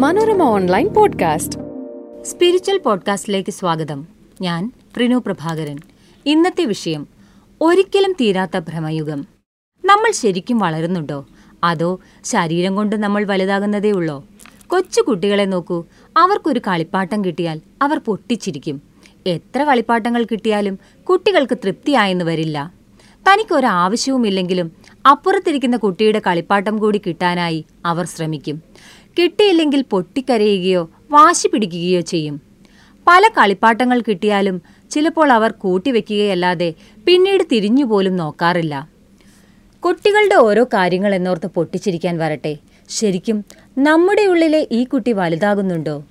Manorama online podcast. Spiritual പോഡ്കാസ്റ്റിലേക്ക് സ്വാഗതം. ഞാൻ പ്രിനു പ്രഭാകരൻ. ഇന്നത്തെ വിഷയം ഒരിക്കലും തീരാത്ത ഭ്രമയുഗം. നമ്മൾ ശരിക്കും വളരുന്നുണ്ടോ? അതോ ശരീരം കൊണ്ട് നമ്മൾ വലുതാകുന്നതേ ഉള്ളോ? കൊച്ചു കുട്ടികളെ നോക്കൂ. അവർക്കൊരു കളിപ്പാട്ടം കിട്ടിയാൽ അവർ പൊട്ടിച്ചിരിക്കും. എത്ര കളിപ്പാട്ടങ്ങൾ കിട്ടിയാലും കുട്ടികൾക്ക് തൃപ്തിയായെന്ന് വരില്ല. തനിക്കൊരാവശ്യവുമില്ലെങ്കിലും അപ്പുറത്തിരിക്കുന്ന കുട്ടിയുടെ കളിപ്പാട്ടം കൂടി കിട്ടാനായി അവർ ശ്രമിക്കും. കിട്ടിയില്ലെങ്കിൽ പൊട്ടിക്കരയുകയോ വാശി പിടിക്കുകയോ ചെയ്യും. പല കളിപ്പാട്ടങ്ങൾ കിട്ടിയാലും ചിലപ്പോൾ അവർ കൂട്ടിവെക്കുകയല്ലാതെ പിന്നീട് തിരിഞ്ഞുപോലും നോക്കാറില്ല. കുട്ടികളുടെ ഓരോ കാര്യങ്ങൾ എന്നോർത്ത് പൊട്ടിച്ചിരിക്കാൻ വരട്ടെ. ശരിക്കും നമ്മുടെ ഉള്ളിലെ ഈ കുട്ടി വലുതാകുന്നുണ്ടോ?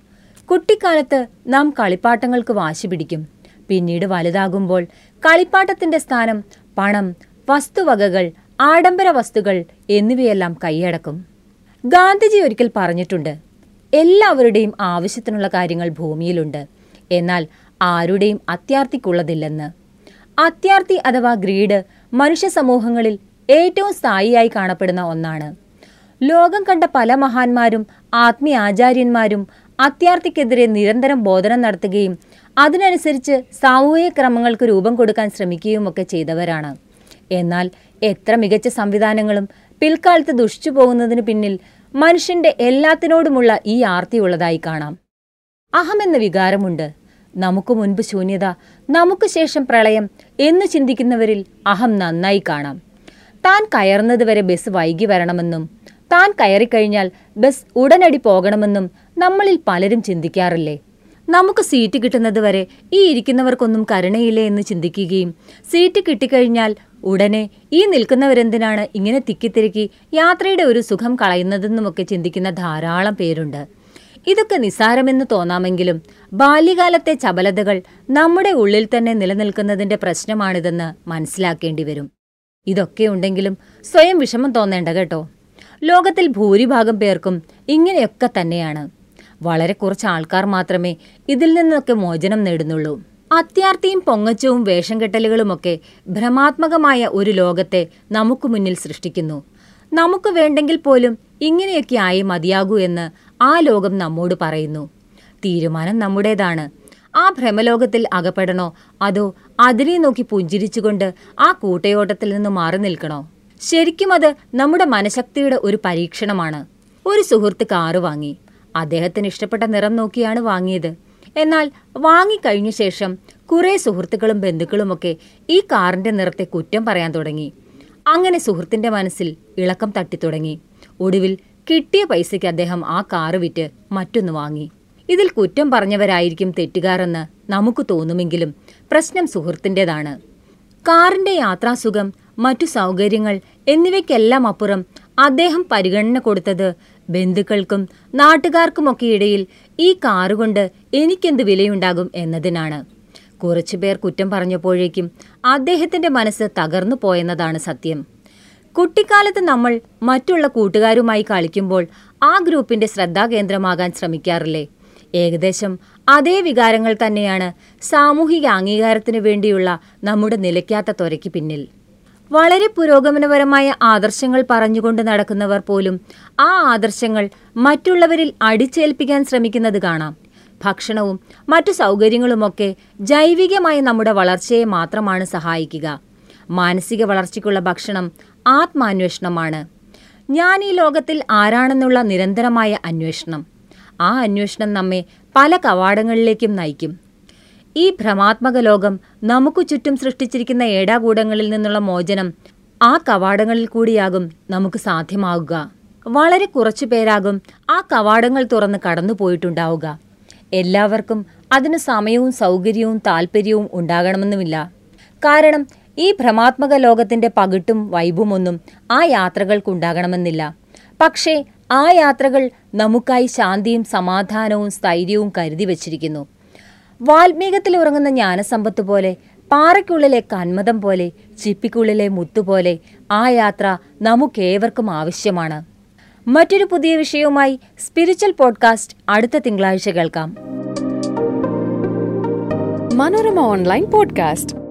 കുട്ടിക്കാലത്ത് നാം കളിപ്പാട്ടങ്ങൾക്ക് വാശി പിടിക്കും. പിന്നീട് വലുതാകുമ്പോൾ കളിപ്പാട്ടത്തിന്റെ സ്ഥാനം പണം വസ്തുവകകൾ ആഡംബര വസ്തുക്കൾ എന്നിവയെല്ലാം കൈയടക്കും. ഗാന്ധിജി ഒരിക്കൽ പറഞ്ഞിട്ടുണ്ട് എല്ലാവരുടെയും ആവശ്യത്തിനുള്ള കാര്യങ്ങൾ ഭൂമിയിലുണ്ട്. എന്നാൽ ആരുടെയും അത്യാർത്തിക്കുള്ളതില്ലെന്ന് അത്യാർത്തി അഥവാ ഗ്രീഡ് മനുഷ്യ സമൂഹങ്ങളിൽ ഏറ്റവും സ്ഥായിയായി കാണപ്പെടുന്ന ഒന്നാണ്. ലോകം കണ്ട പല മഹാന്മാരും ആത്മീയ ആചാര്യന്മാരും അത്യാർത്തിക്കെതിരെ നിരന്തരം ബോധനം നടത്തുകയും അതിനനുസരിച്ച് സാമൂഹിക ക്രമങ്ങൾക്ക് രൂപം കൊടുക്കാൻ ശ്രമിക്കുകയും ഒക്കെ ചെയ്തവരാണ്. എന്നാൽ എത്ര മികച്ച സംവിധാനങ്ങളും പിൽക്കാലത്ത് ദുഷിച്ചു പോകുന്നതിന് പിന്നിൽ മനുഷ്യന്റെ എല്ലാത്തിനോടുമുള്ള ഈ ആർത്തിയുള്ളതായി കാണാം. അഹമെന്ന വികാരമുണ്ട്. നമുക്ക് മുൻപ് ശൂന്യത നമുക്ക് ശേഷം പ്രളയം എന്ന് ചിന്തിക്കുന്നവരിൽ അഹം നന്നായി കാണാം. താൻ കയറുന്നതുവരെ ബസ് വൈകി വരണമെന്നും താൻ കയറിക്കഴിഞ്ഞാൽ ബസ് ഉടനടി പോകണമെന്നും നമ്മളിൽ പലരും ചിന്തിക്കാറില്ലേ? നമുക്ക് സീറ്റ് കിട്ടുന്നത് വരെ ഈ ഇരിക്കുന്നവർക്കൊന്നും കരുണയില്ലേ എന്ന് ചിന്തിക്കുകയും സീറ്റ് കിട്ടിക്കഴിഞ്ഞാൽ ഉടനെ ഈ നിൽക്കുന്നവരെന്തിനാണ് ഇങ്ങനെ തിക്കിത്തിരക്കി യാത്രയുടെ ഒരു സുഖം കളയുന്നതെന്നുമൊക്കെ ചിന്തിക്കുന്ന ധാരാളം പേരുണ്ട്. ഇതൊക്കെ നിസ്സാരമെന്ന് തോന്നാമെങ്കിലും ബാല്യകാലത്തെ ചപലതകൾ നമ്മുടെ ഉള്ളിൽ തന്നെ നിലനിൽക്കുന്നതിന്റെ പ്രശ്നമാണിതെന്ന് മനസ്സിലാക്കേണ്ടി വരും. ഇതൊക്കെ ഉണ്ടെങ്കിലും സ്വയം വിഷമം തോന്നേണ്ട കേട്ടോ. ലോകത്തിൽ ഭൂരിഭാഗം പേർക്കും ഇങ്ങനെയൊക്കെ തന്നെയാണ്. വളരെ കുറച്ച് ആൾക്കാർ മാത്രമേ ഇതിൽ നിന്നൊക്കെ മോചനം നേടുന്നുള്ളൂ. അത്യാർത്തിയും പൊങ്ങച്ചവും വേഷം കെട്ടലുകളുമൊക്കെ ഭ്രമാത്മകമായ ഒരു ലോകത്തെ നമുക്ക് മുന്നിൽ സൃഷ്ടിക്കുന്നു. നമുക്ക് വേണ്ടെങ്കിൽ പോലും ഇങ്ങനെയൊക്കെ ആയി മതിയാകൂ എന്ന് ആ ലോകം നമ്മോട് പറയുന്നു. തീരുമാനം നമ്മുടേതാണ്. ആ ഭ്രമലോകത്തിൽ അകപ്പെടണോ? അതോ അതിനെ നോക്കി പുഞ്ചിരിച്ചുകൊണ്ട് ആ കൂട്ടയോട്ടത്തിൽ നിന്ന് മാറി നിൽക്കണോ? ശരിക്കും അത് നമ്മുടെ മനഃശക്തിയുടെ ഒരു പരീക്ഷണമാണ്. ഒരു സുഹൃത്ത് കാറ് വാങ്ങി. അദ്ദേഹത്തിന് ഇഷ്ടപ്പെട്ട നിറം നോക്കിയാണ് വാങ്ങിയത്. എന്നാൽ വാങ്ങിക്കഴിഞ്ഞ ശേഷം കുറെ സുഹൃത്തുക്കളും ബന്ധുക്കളുമൊക്കെ ഈ കാറിന്റെ നിറത്തെ കുറ്റം പറയാൻ തുടങ്ങി. അങ്ങനെ സുഹൃത്തിന്റെ മനസ്സിൽ ഇളക്കം തട്ടിത്തുടങ്ങി. ഒടുവിൽ കിട്ടിയ പൈസയ്ക്ക് അദ്ദേഹം ആ കാറ് വിറ്റ് മറ്റൊന്ന് വാങ്ങി. ഇതിൽ കുറ്റം പറഞ്ഞവരായിരിക്കും തെറ്റുകാരെന്ന് നമുക്ക് തോന്നുമെങ്കിലും പ്രശ്നം സുഹൃത്തിന്റെതാണ് കാറിന്റെ യാത്രാസുഖം മറ്റു സൗകര്യങ്ങൾ എന്നിവയ്ക്കെല്ലാം അപ്പുറം അദ്ദേഹം പരിഗണന കൊടുത്തത് ബന്ധുക്കൾക്കും നാട്ടുകാർക്കുമൊക്കെ ഇടയിൽ ഈ കാറുകൊണ്ട് എനിക്കെന്ത് വിലയുണ്ടാകും എന്നതിനാണ്. കുറച്ചുപേർ കുറ്റം പറഞ്ഞപ്പോഴേക്കും അദ്ദേഹത്തിന്റെ മനസ്സ് തകർന്നു പോയെന്നതാണ് സത്യം. കുട്ടിക്കാലത്ത് നമ്മൾ മറ്റുള്ള കൂട്ടുകാരുമായി കളിക്കുമ്പോൾ ആ ഗ്രൂപ്പിന്റെ ശ്രദ്ധാകേന്ദ്രമാകാൻ ശ്രമിക്കാറില്ലേ? ഏകദേശം അതേ വികാരങ്ങൾ തന്നെയാണ് സാമൂഹിക അംഗീകാരത്തിനു വേണ്ടിയുള്ള നമ്മുടെ നിലയ്ക്കാത്ത ത്വരയ്ക്ക് പിന്നിൽ. വളരെ പുരോഗമനപരമായ ആദർശങ്ങൾ പറഞ്ഞുകൊണ്ട് നടക്കുന്നവർ പോലും ആ ആദർശങ്ങൾ മറ്റുള്ളവരിൽ അടിച്ചേൽപ്പിക്കാൻ ശ്രമിക്കുന്നത് കാണാം. ഭക്ഷണവും മറ്റു സൗകര്യങ്ങളുമൊക്കെ ജൈവികമായ നമ്മുടെ വളർച്ചയെ മാത്രമാണ് സഹായിക്കുക. മാനസിക വളർച്ചയ്ക്കുള്ള ഭക്ഷണം ആത്മാന്വേഷണമാണ്. ഞാൻ ഈ ലോകത്തിൽ ആരാണെന്നുള്ള നിരന്തരമായ അന്വേഷണം. ആ അന്വേഷണം നമ്മെ പല കവാടങ്ങളിലേക്കും നയിക്കും. ഈ ഭ്രമാത്മക ലോകം നമുക്കു ചുറ്റും സൃഷ്ടിച്ചിരിക്കുന്ന ഏടാകൂടങ്ങളിൽ നിന്നുള്ള മോചനം ആ കവാടങ്ങളിൽ കൂടിയാകും നമുക്ക് സാധ്യമാകുക. വളരെ കുറച്ചു പേരാകും ആ കവാടങ്ങൾ തുറന്ന് കടന്നുപോയിട്ടുണ്ടാവുക എല്ലാവർക്കും അതിന് സമയവും സൗകര്യവും താല്പര്യവും ഉണ്ടാകണമെന്നുമില്ല. കാരണം ഈ ഭ്രമാത്മക ലോകത്തിന്റെ പകിട്ടും വൈബുമൊന്നും ആ യാത്രകൾക്കുണ്ടാകണമെന്നില്ല പക്ഷേ ആ യാത്രകൾ നമുക്കായി ശാന്തിയും സമാധാനവും സ്ഥൈര്യവും കരുതി വച്ചിരിക്കുന്നു. വാൽമീകത്തിൽ ഉറങ്ങുന്ന ജ്ഞാനസമ്പത്ത് പോലെ പാറയ്ക്കുള്ളിലെ കന്മതം പോലെ ചിപ്പിക്കുള്ളിലെ മുത്തുപോലെ ആ യാത്ര നമുക്കേവർക്കും ആവശ്യമാണ്. മറ്റൊരു പുതിയ വിഷയവുമായി സ്പിരിച്വൽ പോഡ്കാസ്റ്റ് അടുത്ത തിങ്കളാഴ്ച കേൾക്കാം. Manorama online podcast.